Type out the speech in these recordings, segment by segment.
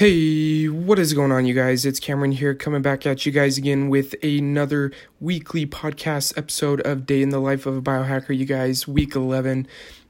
Hey, what is going on, you guys? It's Cameron here, coming back at you guys again with another weekly podcast episode of Day in the Life of a Biohacker, you guys, week 11.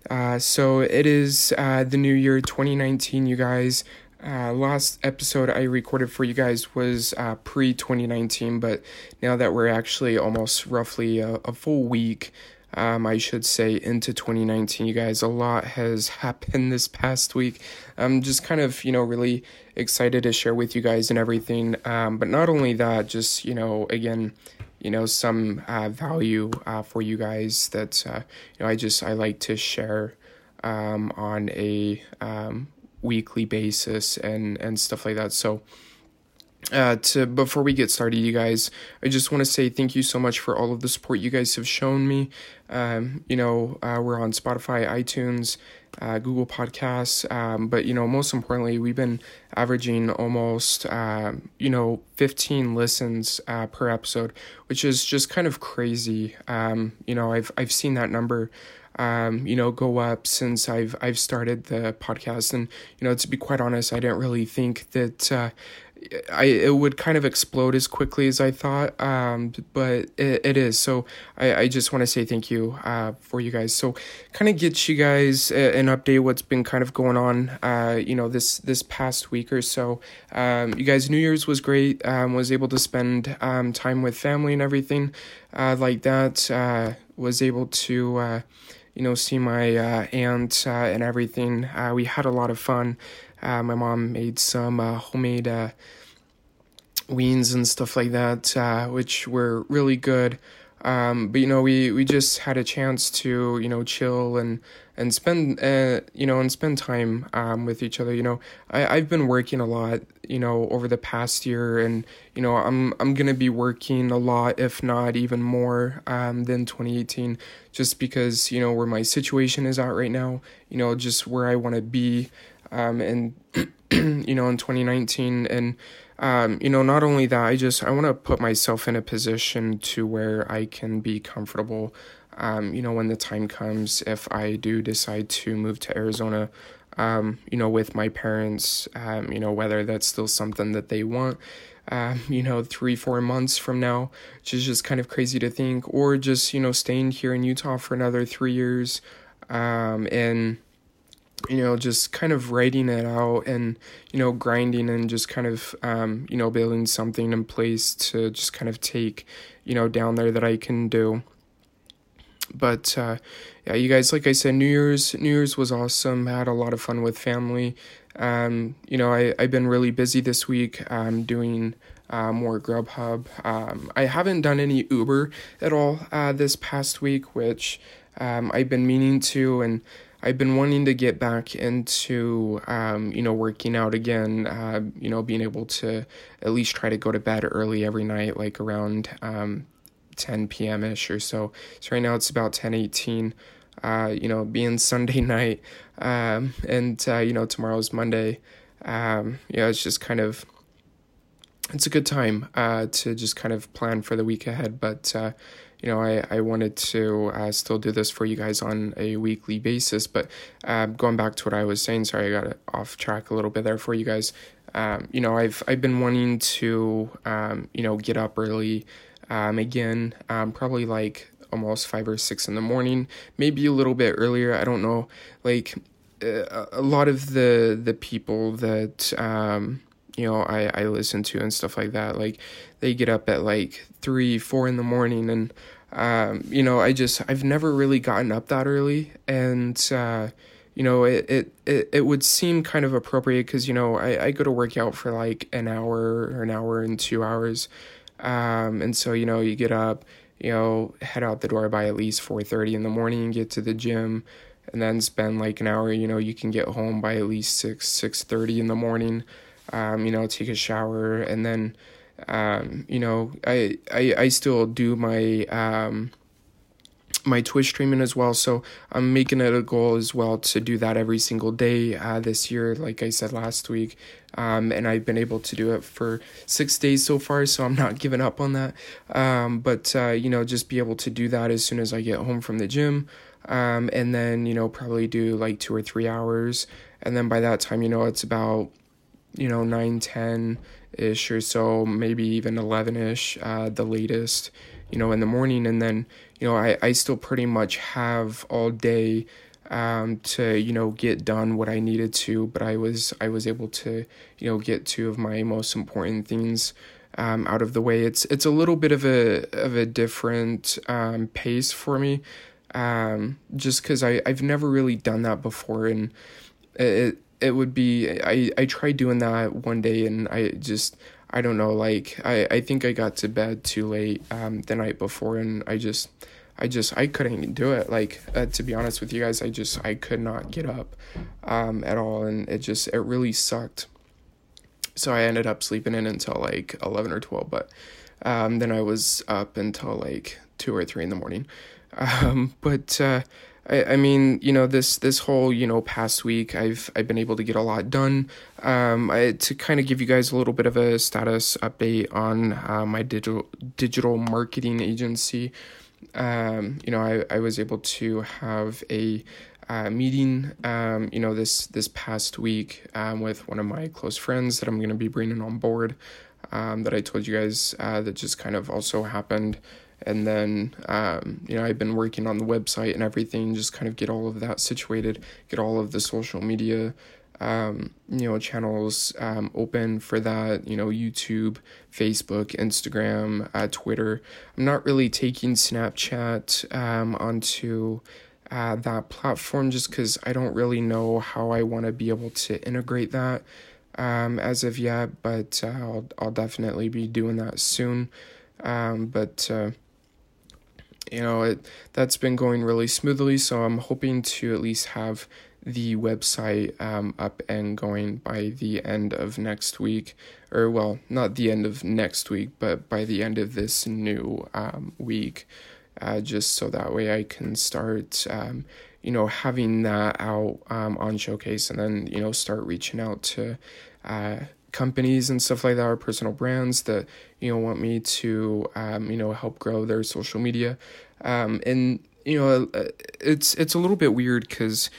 Uh, so it is uh, the new year 2019, you guys. Uh, last episode I recorded for you guys was uh, pre 2019, but now that we're actually almost roughly a, a full week um, I should say, into 2019. You guys, a lot has happened this past week. I'm just kind of, you know, really excited to share with you guys and everything. Um, but not only that, just, you know, again, you know, some uh, value uh, for you guys that, uh, you know, I just, I like to share um, on a um, weekly basis and, and stuff like that. So, uh, to before we get started, you guys, I just want to say thank you so much for all of the support you guys have shown me. Um, you know, uh, we're on Spotify, iTunes, uh, Google Podcasts, um, but you know, most importantly, we've been averaging almost um, you know 15 listens uh, per episode, which is just kind of crazy. Um, you know, I've I've seen that number. Um, you know, go up since I've I've started the podcast, and you know, to be quite honest, I didn't really think that uh, I it would kind of explode as quickly as I thought, um, but it, it is. So I, I just want to say thank you uh, for you guys. So kind of get you guys an update what's been kind of going on, uh, you know, this this past week or so. Um, you guys, New Year's was great. Um, was able to spend um, time with family and everything uh, like that. Uh, was able to uh, you know see my uh, aunt and everything. we had a lot of fun. Uh, my mom made some uh, homemade uh, weens and stuff like that, uh, which were really good. Um, but you know, we we just had a chance to you know chill and and spend uh, you know and spend time um, with each other. You know, I I've been working a lot you know over the past year, and you know I'm I'm gonna be working a lot, if not even more, um, than 2018, just because you know where my situation is at right now. You know, just where I want to be um, and you know in 2019 and um, you know not only that i just i want to put myself in a position to where i can be comfortable um, you know when the time comes if i do decide to move to arizona um, you know with my parents um, you know whether that's still something that they want uh, you know, three, four months from now, which is just kind of crazy to think, or just, you know, staying here in Utah for another three years, um, and, you know, just kind of writing it out and, you know, grinding and just kind of, um, you know, building something in place to just kind of take, you know, down there that I can do. But, uh, yeah, you guys, like I said, New Year's, New Year's was awesome. Had a lot of fun with family. Um, you know, I, I've been really busy this week, um, doing, uh, more Grubhub. Um, I haven't done any Uber at all, uh, this past week, which, um, I've been meaning to, and, I've been wanting to get back into, um, you know, working out again. Uh, you know, being able to at least try to go to bed early every night, like around um, 10 p.m. ish or so. So right now it's about 10 18. Uh, you know, being Sunday night, um, and uh, you know tomorrow's Monday. Um, yeah, it's just kind of it's a good time uh, to just kind of plan for the week ahead. But uh, you know, I, I wanted to uh, still do this for you guys on a weekly basis. But uh, going back to what I was saying, sorry, I got off track a little bit there for you guys. Um, you know, I've I've been wanting to um, you know get up early um, again, um, probably like almost five or six in the morning, maybe a little bit earlier. I don't know, like. Uh, a lot of the the people that um, you know I, I listen to and stuff like that. Like they get up at like three four in the morning and um, you know i just i've never really gotten up that early. And uh, you know it, it it it would seem kind of appropriate because you know I, I go to work out for like an hour or an hour and two hours. Um, and so you know you get up you know head out the door by at least 4.30 in the morning and get to the gym and then spend like an hour you know you can get home by at least 6 6.30 in the morning um, you know, take a shower, and then, um, you know, I, I, I still do my, um, my Twitch streaming as well. So I'm making it a goal as well to do that every single day uh, this year, like I said last week. Um, and I've been able to do it for six days so far, so I'm not giving up on that. Um, but, uh, you know, just be able to do that as soon as I get home from the gym. Um, and then, you know, probably do like two or three hours. And then by that time, you know, it's about, you know, 9, 10 ish or so, maybe even 11 ish, uh, the latest, you know, in the morning. And then, you know, I, I still pretty much have all day um, to you know get done what I needed to, but I was I was able to you know get two of my most important things um, out of the way. It's it's a little bit of a of a different um, pace for me, um, just because I I've never really done that before, and it it would be I I tried doing that one day, and I just I don't know like I I think I got to bed too late um, the night before, and I just I just I couldn't do it. Like uh, to be honest with you guys, I just I could not get up um, at all, and it just it really sucked. So I ended up sleeping in until like eleven or twelve, but um, then I was up until like two or three in the morning. Um, but uh, I, I mean, you know, this this whole you know past week, I've I've been able to get a lot done. Um, I, to kind of give you guys a little bit of a status update on uh, my digital digital marketing agency um, you know, I, I was able to have a uh, meeting, um, you know, this this past week um, with one of my close friends that I'm going to be bringing on board. Um, that I told you guys uh, that just kind of also happened, and then um, you know I've been working on the website and everything, just kind of get all of that situated, get all of the social media um, you know, channels um, open for that, you know, YouTube, Facebook, Instagram, uh, Twitter. I'm not really taking Snapchat um, onto uh, that platform just because I don't really know how I want to be able to integrate that um, as of yet, but uh, I'll, I'll definitely be doing that soon. Um, but, uh, you know, it, that's been going really smoothly, so I'm hoping to at least have the website um, up and going by the end of next week, or well, not the end of next week, but by the end of this new um, week, uh, just so that way I can start, um, you know, having that out um, on Showcase and then, you know, start reaching out to uh, companies and stuff like that, or personal brands that, you know, want me to, um, you know, help grow their social media. Um, and, you know, uh, it's it's a little bit weird because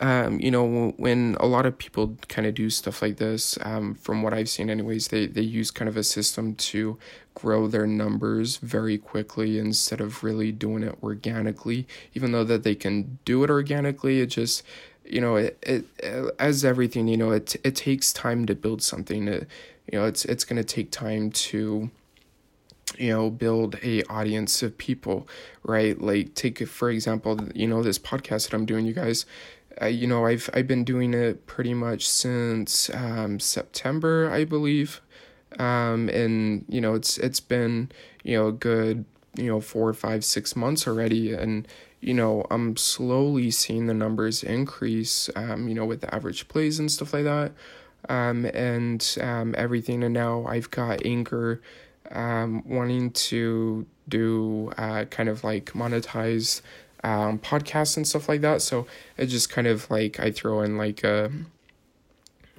um, you know, when a lot of people kind of do stuff like this, um, from what I've seen, anyways, they, they use kind of a system to grow their numbers very quickly instead of really doing it organically. Even though that they can do it organically, it just, you know, it, it as everything, you know, it it takes time to build something. It, you know, it's it's gonna take time to you know build a audience of people right like take for example you know this podcast that i'm doing you guys I, you know, I've I've been doing it pretty much since um, September, I believe, um, and you know, it's it's been you know a good you know four, five, six months already, and you know, I'm slowly seeing the numbers increase. Um, you know, with the average plays and stuff like that, um, and um, everything, and now I've got Anchor, um, wanting to do uh, kind of like monetize um, podcasts and stuff like that. So it just kind of like I throw in like a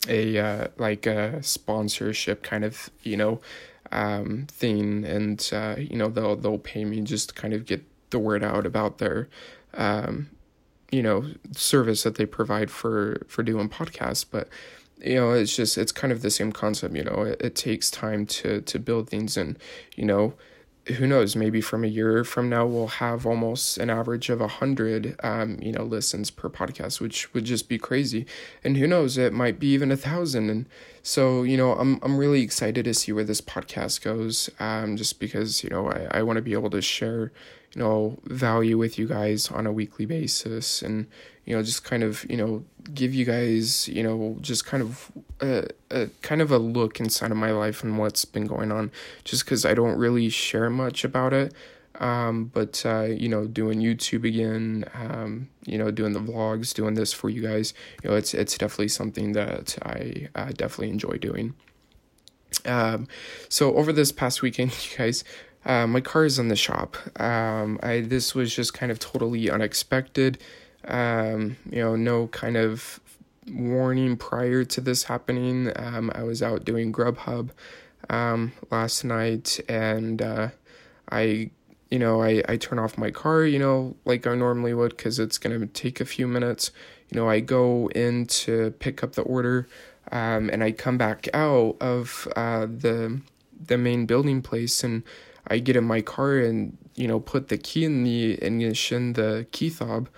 a uh, like a sponsorship kind of you know um, thing, and uh, you know they'll they'll pay me just to kind of get the word out about their um, you know service that they provide for for doing podcasts, but you know it's just it's kind of the same concept you know it, it takes time to to build things and you know who knows maybe from a year from now we'll have almost an average of a hundred um, you know listens per podcast which would just be crazy. And who knows it might be even a thousand. And so you know i'm i'm really excited to see where this podcast goes um, just because you know i, I want to be able to share you know value with you guys on a weekly basis and you know just kind of you know give you guys you know just kind of a, a kind of a look inside of my life and what's been going on just because i don't really share much about it um, but uh, you know doing youtube again um, you know doing the vlogs doing this for you guys you know it's it's definitely something that i uh, definitely enjoy doing um, so over this past weekend you guys uh, my car is in the shop. Um, I this was just kind of totally unexpected. Um, you know, no kind of warning prior to this happening. Um, I was out doing Grubhub um, last night, and uh, I, you know, I I turn off my car, you know, like I normally would, because it's gonna take a few minutes. You know, I go in to pick up the order, um, and I come back out of uh, the the main building place and I get in my car and you know put the key in the ignition, the key fob,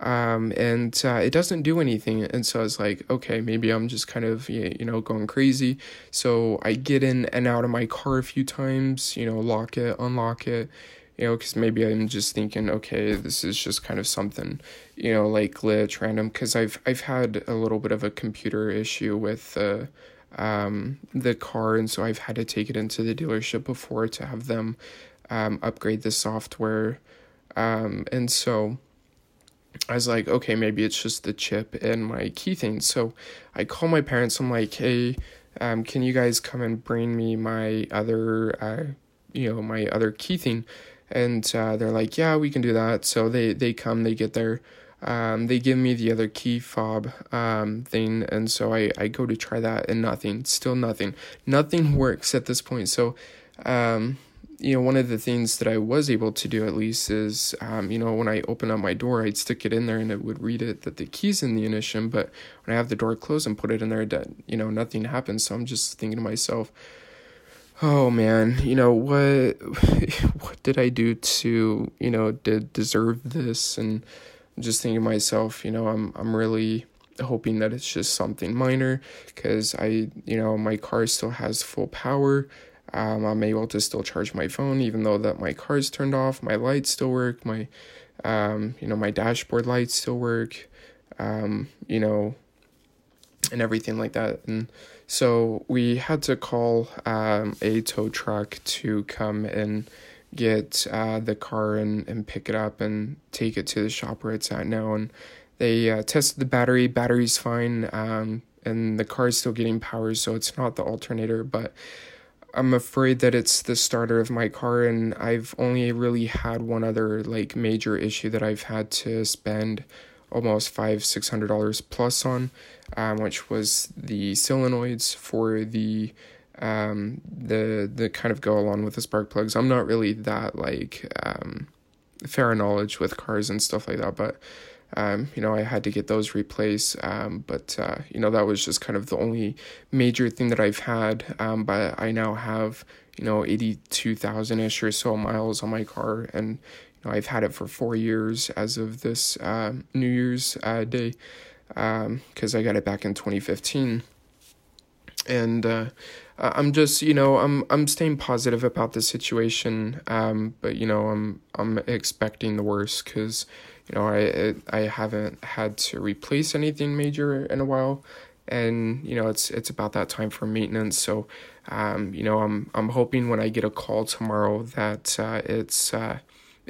um, and uh, it doesn't do anything. And so I was like, okay, maybe I'm just kind of you know going crazy. So I get in and out of my car a few times, you know, lock it, unlock it, you know, because maybe I'm just thinking, okay, this is just kind of something, you know, like glitch, random. Because I've I've had a little bit of a computer issue with. Uh, um, the car, and so I've had to take it into the dealership before to have them um, upgrade the software. Um, and so I was like, okay, maybe it's just the chip and my key thing. So I call my parents. I'm like, hey, um, can you guys come and bring me my other, uh, you know, my other key thing? And uh, they're like, yeah, we can do that. So they they come, they get there. Um, they give me the other key fob um, thing, and so I, I go to try that, and nothing, still nothing, nothing works at this point. So, um, you know, one of the things that I was able to do at least is, um, you know, when I open up my door, I'd stick it in there, and it would read it that the key's in the ignition. But when I have the door closed and put it in there, that you know, nothing happens. So I'm just thinking to myself, oh man, you know what, what did I do to, you know, did deserve this and just thinking to myself, you know, I'm I'm really hoping that it's just something minor because I, you know, my car still has full power. Um, I'm able to still charge my phone even though that my car's turned off. My lights still work. My, um, you know, my dashboard lights still work. Um, you know, and everything like that. And so we had to call um, a tow truck to come and get uh, the car and, and pick it up and take it to the shop where it's at now. And they uh, tested the battery. Battery's fine, um, and the car is still getting power, so it's not the alternator. But I'm afraid that it's the starter of my car, and I've only really had one other like major issue that I've had to spend almost five six hundred dollars plus on, um, which was the solenoids for the um, the the kind of go along with the spark plugs. I'm not really that like um, fair knowledge with cars and stuff like that, but um, you know I had to get those replaced. Um, but uh, you know that was just kind of the only major thing that I've had. Um, but I now have you know eighty two thousand ish or so miles on my car, and you know I've had it for four years as of this uh, New Year's uh, day because um, I got it back in 2015 and uh, I'm just you know I'm I'm staying positive about the situation, um, but you know I'm I'm expecting the worst because you know I I haven't had to replace anything major in a while, and you know it's it's about that time for maintenance. So, um, you know I'm I'm hoping when I get a call tomorrow that uh, it's uh,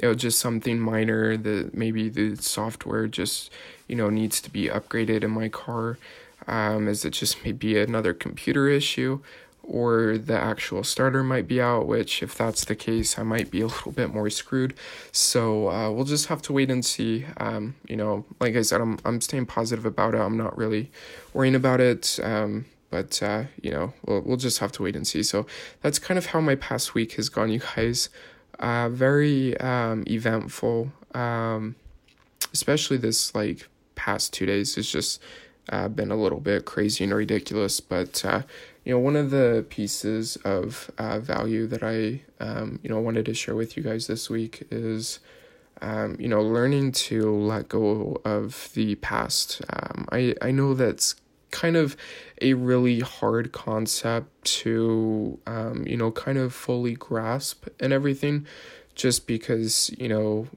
you know just something minor that maybe the software just you know needs to be upgraded in my car um, is it just maybe another computer issue? Or the actual starter might be out, which, if that's the case, I might be a little bit more screwed. So uh, we'll just have to wait and see. Um, you know, like I said, I'm I'm staying positive about it. I'm not really worrying about it. Um, but uh, you know, we'll we'll just have to wait and see. So that's kind of how my past week has gone, you guys. Uh, very um, eventful, um, especially this like past two days. It's just uh, been a little bit crazy and ridiculous, but uh, you know, one of the pieces of uh, value that I um, you know wanted to share with you guys this week is um, you know learning to let go of the past. Um, I I know that's kind of a really hard concept to um, you know kind of fully grasp and everything, just because you know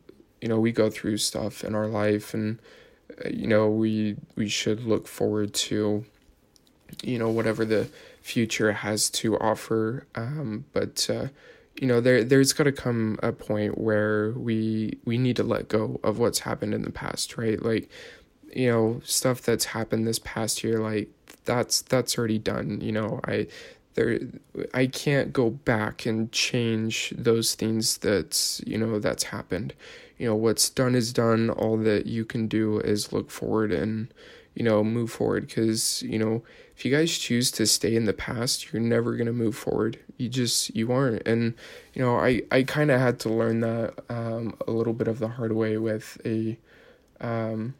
you know we go through stuff in our life and you know we we should look forward to you know whatever the future has to offer. Um, but uh, you know there there's got to come a point where we we need to let go of what's happened in the past right? Like you know stuff that's happened this past year like that's that's already done you know? I there I can't go back and change those things that's you know that's happened. You know what's done is done. All that you can do is look forward and you know move forward because you know if you guys choose to stay in the past, you're never gonna move forward. You just you aren't. And you know I I kind of had to learn that um, a little bit of the hard way with a um,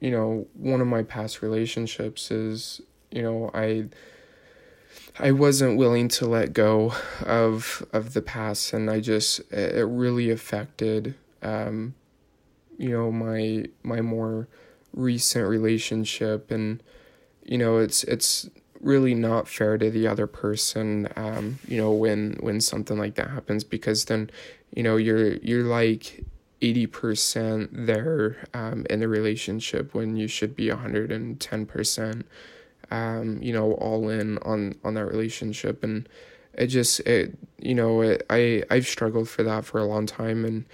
you know one of my past relationships is you know I I wasn't willing to let go of of the past, and I just it really affected, um, you know, my my more recent relationship, and you know, it's it's really not fair to the other person, um, you know, when when something like that happens, because then, you know, you're you're like 80% there um, in the relationship when you should be 110% um, you know, all in on on that relationship, and it just it you know it, I I've struggled for that for a long time, and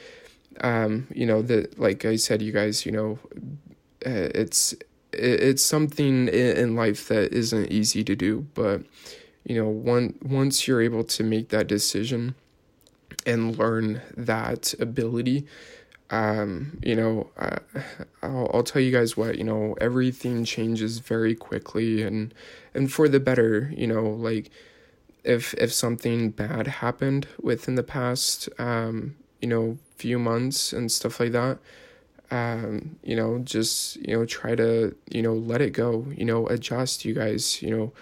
um, you know that like I said, you guys, you know, uh, it's it's something in life that isn't easy to do, but you know, one once you're able to make that decision and learn that ability um, you know, uh, I'll, I'll tell you guys what, you know, everything changes very quickly and, and for the better, you know, like if, if something bad happened within the past, um, you know, few months and stuff like that, um, you know, just, you know, try to, you know, let it go, you know, adjust you guys, you know,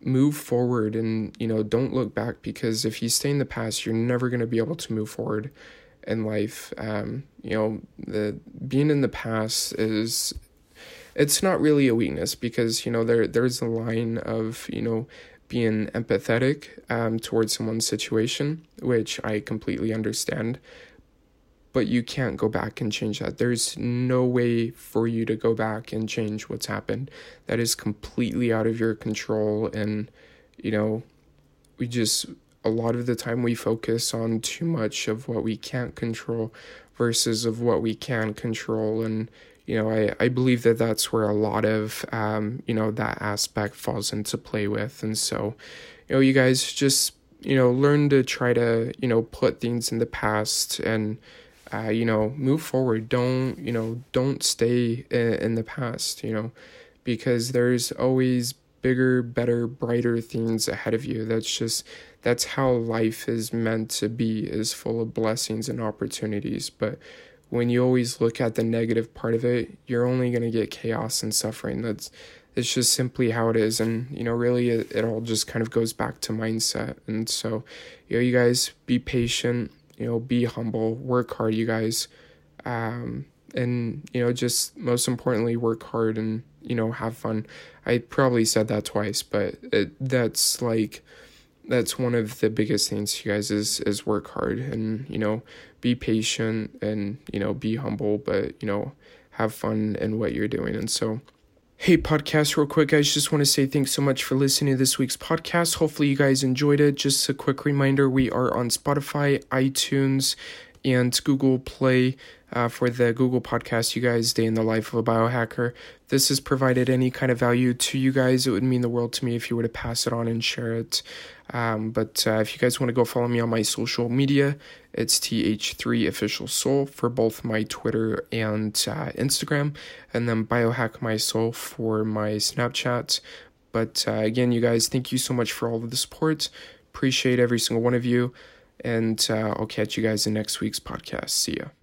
move forward and, you know, don't look back because if you stay in the past, you're never going to be able to move forward in life. Um, you know, the being in the past is it's not really a weakness because you know there there's a line of you know being empathetic um, towards someone's situation, which I completely understand. But you can't go back and change that. There's no way for you to go back and change what's happened. That is completely out of your control. And, you know, we just a lot of the time we focus on too much of what we can't control versus of what we can control and you know i, I believe that that's where a lot of um, you know that aspect falls into play with and so you know you guys just you know learn to try to you know put things in the past and uh, you know move forward. Don't you know don't stay in, in the past you know because there's always bigger better brighter things ahead of you. That's just that's how life is meant to be is full of blessings and opportunities. But when you always look at the negative part of it you're only going to get chaos and suffering. That's it's just simply how it is. And you know really it, it all just kind of goes back to mindset. And so you know you guys be patient you know be humble work hard you guys. Um and you know just most importantly work hard and you know have fun. I probably said that twice but it, that's like that's one of the biggest things you guys is is work hard and you know be patient and you know be humble but you know have fun in what you're doing. And so Hey, podcast, real quick, guys. Just want to say thanks so much for listening to this week's podcast. Hopefully, you guys enjoyed it. Just a quick reminder we are on Spotify, iTunes, and Google Play uh, for the Google podcast, you guys, Day in the Life of a Biohacker. this has provided any kind of value to you guys, it would mean the world to me if you were to pass it on and share it. Um, but uh, if you guys want to go follow me on my social media, it's TH3 Official Soul for both my Twitter and uh, Instagram, and then Biohack My Soul for my Snapchat. But uh, again, you guys, thank you so much for all of the support. Appreciate every single one of you. And uh, I'll catch you guys in next week's podcast. See ya.